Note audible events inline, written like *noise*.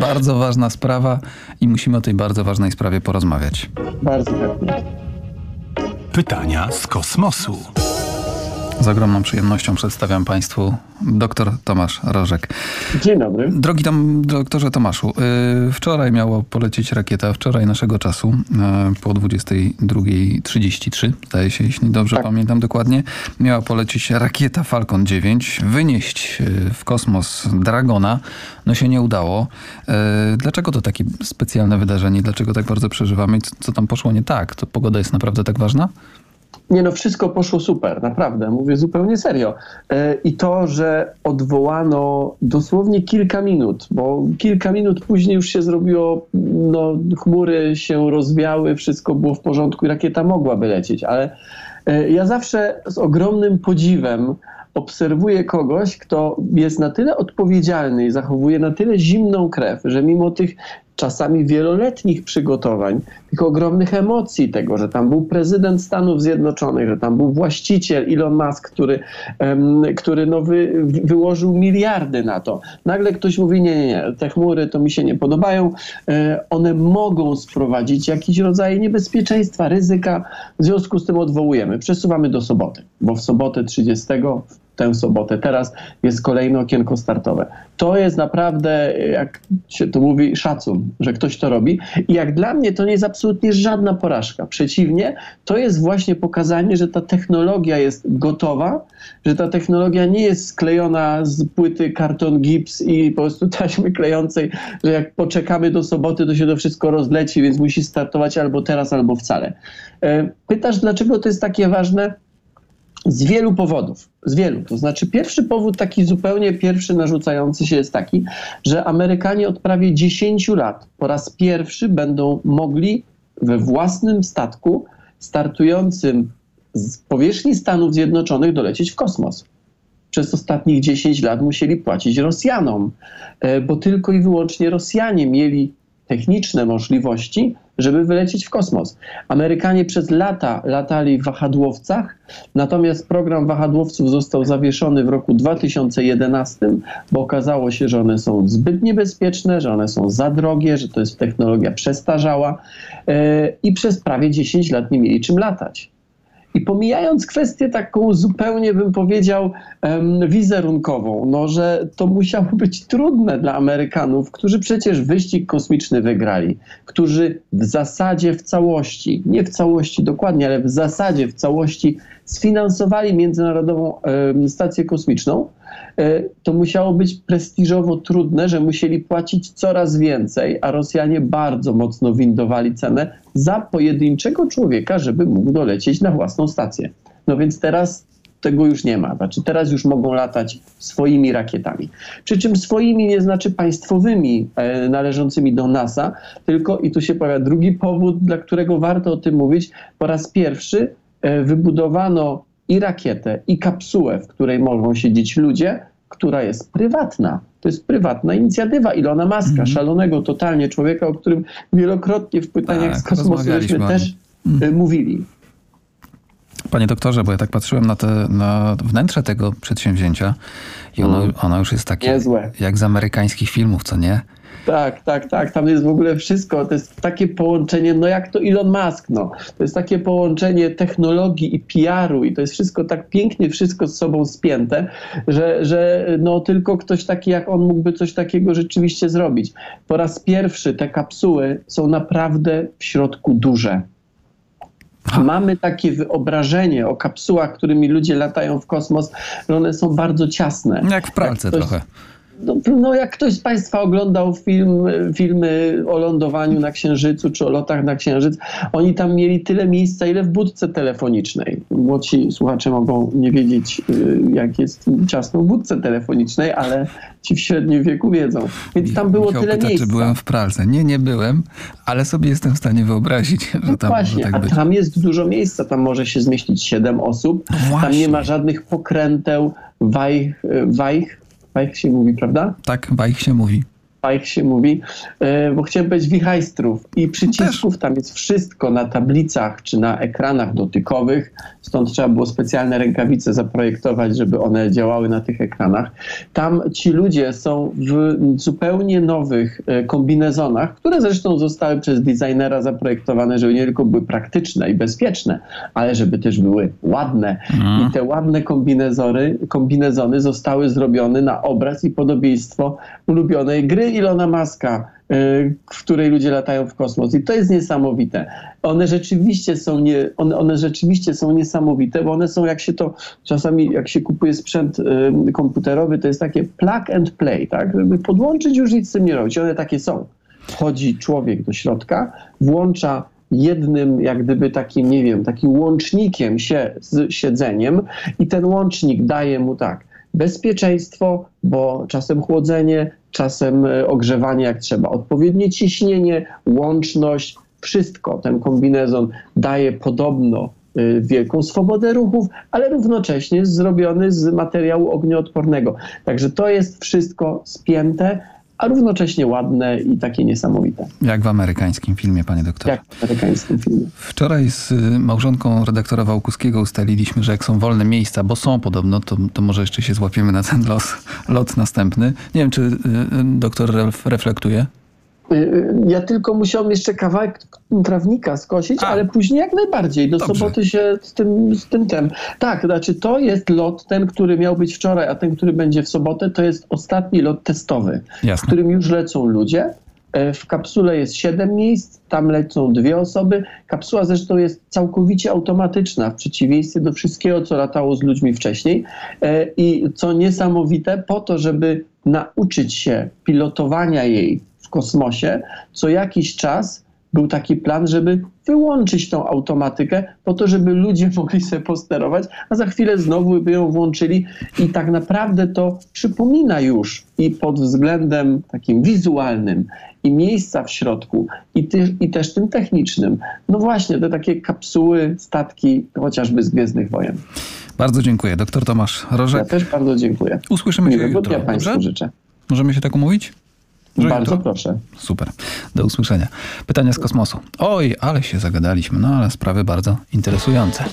bardzo ważna sprawa i musimy o tej bardzo ważnej sprawie porozmawiać. Bardzo chętnie. Pytania z kosmosu. Z ogromną przyjemnością przedstawiam Państwu dr Tomasz Rożek. Dzień dobry. Drogi tam, doktorze Tomaszu, yy, wczoraj miało polecieć rakieta, wczoraj naszego czasu, yy, po 22.33, zdaje się, jeśli dobrze tak. pamiętam dokładnie, miała polecieć rakieta Falcon 9, wynieść yy, w kosmos Dragona, no się nie udało. Dlaczego to takie specjalne wydarzenie? Dlaczego tak bardzo przeżywamy? Co, co tam poszło nie tak? To pogoda jest naprawdę tak ważna? Nie no, wszystko poszło super, naprawdę, mówię zupełnie serio. E, I to, że odwołano dosłownie kilka minut, bo kilka minut później już się zrobiło, no chmury się rozwiały, wszystko było w porządku i rakieta mogłaby lecieć, ale e, ja zawsze z ogromnym podziwem obserwuję kogoś, kto jest na tyle odpowiedzialny i zachowuje na tyle zimną krew, że mimo tych czasami wieloletnich przygotowań, tych ogromnych emocji tego, że tam był prezydent Stanów Zjednoczonych, że tam był właściciel Elon Musk, który, um, który no wy, wyłożył miliardy na to. Nagle ktoś mówi, nie, nie, nie, te chmury to mi się nie podobają, e, one mogą sprowadzić jakiś rodzaj niebezpieczeństwa, ryzyka, w związku z tym odwołujemy, przesuwamy do soboty, bo w sobotę 30 tę sobotę. Teraz jest kolejne okienko startowe. To jest naprawdę, jak się to mówi, szacun, że ktoś to robi. I jak dla mnie to nie jest absolutnie żadna porażka. Przeciwnie, to jest właśnie pokazanie, że ta technologia jest gotowa, że ta technologia nie jest sklejona z płyty karton gips i po prostu taśmy klejącej, że jak poczekamy do soboty, to się to wszystko rozleci, więc musi startować albo teraz, albo wcale. E, pytasz, dlaczego to jest takie ważne? Z wielu powodów, z wielu. To znaczy, pierwszy powód, taki zupełnie pierwszy narzucający się jest taki, że Amerykanie od prawie 10 lat po raz pierwszy będą mogli we własnym statku startującym z powierzchni Stanów Zjednoczonych dolecieć w kosmos. Przez ostatnich 10 lat musieli płacić Rosjanom, e, bo tylko i wyłącznie Rosjanie mieli techniczne możliwości, żeby wylecieć w kosmos. Amerykanie przez lata latali w wahadłowcach, natomiast program wahadłowców został zawieszony w roku 2011, bo okazało się, że one są zbyt niebezpieczne, że one są za drogie, że to jest technologia przestarzała yy, i przez prawie 10 lat nie mieli czym latać. I pomijając kwestię taką zupełnie, bym powiedział, wizerunkową, no, że to musiało być trudne dla Amerykanów, którzy przecież wyścig kosmiczny wygrali, którzy w zasadzie w całości, nie w całości dokładnie, ale w zasadzie w całości sfinansowali Międzynarodową Stację Kosmiczną, e, to musiało być prestiżowo trudne, że musieli płacić coraz więcej, a Rosjanie bardzo mocno windowali cenę za pojedynczego człowieka, żeby mógł dolecieć na własną stację. No więc teraz tego już nie ma. Znaczy teraz już mogą latać swoimi rakietami. Przy czym swoimi nie znaczy państwowymi e, należącymi do NASA, tylko i tu się pojawia drugi powód, dla którego warto o tym mówić. Po raz pierwszy E, wybudowano i rakietę, i kapsułę, w której mogą siedzieć ludzie, która jest prywatna. To jest prywatna inicjatywa Ilona Maska, mm. szalonego totalnie człowieka, o którym wielokrotnie w pytaniach tak, z kosmosu też mm. mówili. Panie doktorze, bo ja tak patrzyłem na, te, na wnętrze tego przedsięwzięcia i ono, mm. ono już jest takie Niezłe. jak z amerykańskich filmów, co nie? Tak, tak, tak. Tam jest w ogóle wszystko. To jest takie połączenie, no jak to Elon Musk, no. To jest takie połączenie technologii i PR-u i to jest wszystko tak pięknie, wszystko z sobą spięte, że, że no tylko ktoś taki jak on mógłby coś takiego rzeczywiście zrobić. Po raz pierwszy te kapsuły są naprawdę w środku duże. Mamy takie wyobrażenie o kapsułach, którymi ludzie latają w kosmos, że one są bardzo ciasne. Jak w pralce jak ktoś, trochę. No, no, jak ktoś z Państwa oglądał film, filmy o lądowaniu na Księżycu czy o lotach na Księżyc, oni tam mieli tyle miejsca, ile w budce telefonicznej. Młodsi słuchacze mogą nie wiedzieć, y, jak jest ciasno w budce telefonicznej, ale ci w średnim wieku wiedzą. Więc tam było Michał tyle pyta, miejsca. czy byłem w pralce. Nie, nie byłem, ale sobie jestem w stanie wyobrazić, *laughs* że no tam właśnie, tak być. a tam jest dużo miejsca. Tam może się zmieścić siedem osób. No tam nie ma żadnych pokręteł, wajch, wajch Bajch się mówi, prawda? Tak, bajch się mówi. Spike się mówi, e, bo chciałem powiedzieć wichajstrów i przycisków, tam jest wszystko na tablicach czy na ekranach dotykowych, stąd trzeba było specjalne rękawice zaprojektować, żeby one działały na tych ekranach. Tam ci ludzie są w zupełnie nowych e, kombinezonach, które zresztą zostały przez designera zaprojektowane, żeby nie tylko były praktyczne i bezpieczne, ale żeby też były ładne. I te ładne kombinezory, kombinezony zostały zrobione na obraz i podobieństwo ulubionej gry Ilona Maska, y, w której ludzie latają w kosmos. I to jest niesamowite. One rzeczywiście są, nie, one, one rzeczywiście są niesamowite, bo one są, jak się to czasami, jak się kupuje sprzęt y, komputerowy, to jest takie plug and play, tak? Żeby podłączyć już nic z tym nie robić. One takie są. Wchodzi człowiek do środka, włącza jednym, jak gdyby takim, nie wiem, takim łącznikiem się z siedzeniem i ten łącznik daje mu tak, bezpieczeństwo, bo czasem chłodzenie, czasem e, ogrzewanie jak trzeba, odpowiednie ciśnienie, łączność, wszystko. Ten kombinezon daje podobno y, wielką swobodę ruchów, ale równocześnie zrobiony z materiału ognioodpornego. Także to jest wszystko spięte, a równocześnie ładne i takie niesamowite, Jak w amerykańskim filmie, panie doktorze. jak w amerykańskim filmie. Wczoraj z y, małżonką redaktora Wałkuskiego ustaliliśmy, że jak są wolne miejsca, bo są podobno, to, to może jeszcze się złapiemy na ten los, lot następny. Nie wiem, czy y, y, doktor ref- reflektuje? Y, Ja tylko musiałem jeszcze kawałek trawnika skosić, A. ale później jak najbardziej. Do Dobrze. soboty się z tym, z tym tem. Tak, znaczy to jest lot, ten, który miał być wczoraj, a ten, który będzie w sobotę, to jest ostatni lot testowy, w Jasne. którym już lecą ludzie. E, W kapsule jest 7 miejsc, tam lecą dwie osoby. Kapsuła zresztą jest całkowicie automatyczna, w przeciwieństwie do wszystkiego, co latało z ludźmi wcześniej. E, I co niesamowite, po to, żeby nauczyć się pilotowania jej w kosmosie, co jakiś czas był taki plan, żeby wyłączyć tą automatykę, po to, żeby ludzie *laughs* mogli sobie posterować, a za chwilę znowu by ją włączyli i tak naprawdę to przypomina już i pod względem takim wizualnym, i miejsca w środku, i, ty, i też tym technicznym. No właśnie, te takie kapsuły, statki, chociażby z Gwiezdnych Wojen. Bardzo dziękuję. Doktor Tomasz Ja Rożek. też bardzo dziękuję. Usłyszymy się Miłego jutro. dnia Państwu życzę. Możemy się tak umówić? Że Bardzo proszę. Super. Do usłyszenia. Pytania z kosmosu. Oj, ale się zagadaliśmy, no ale sprawy bardzo interesujące.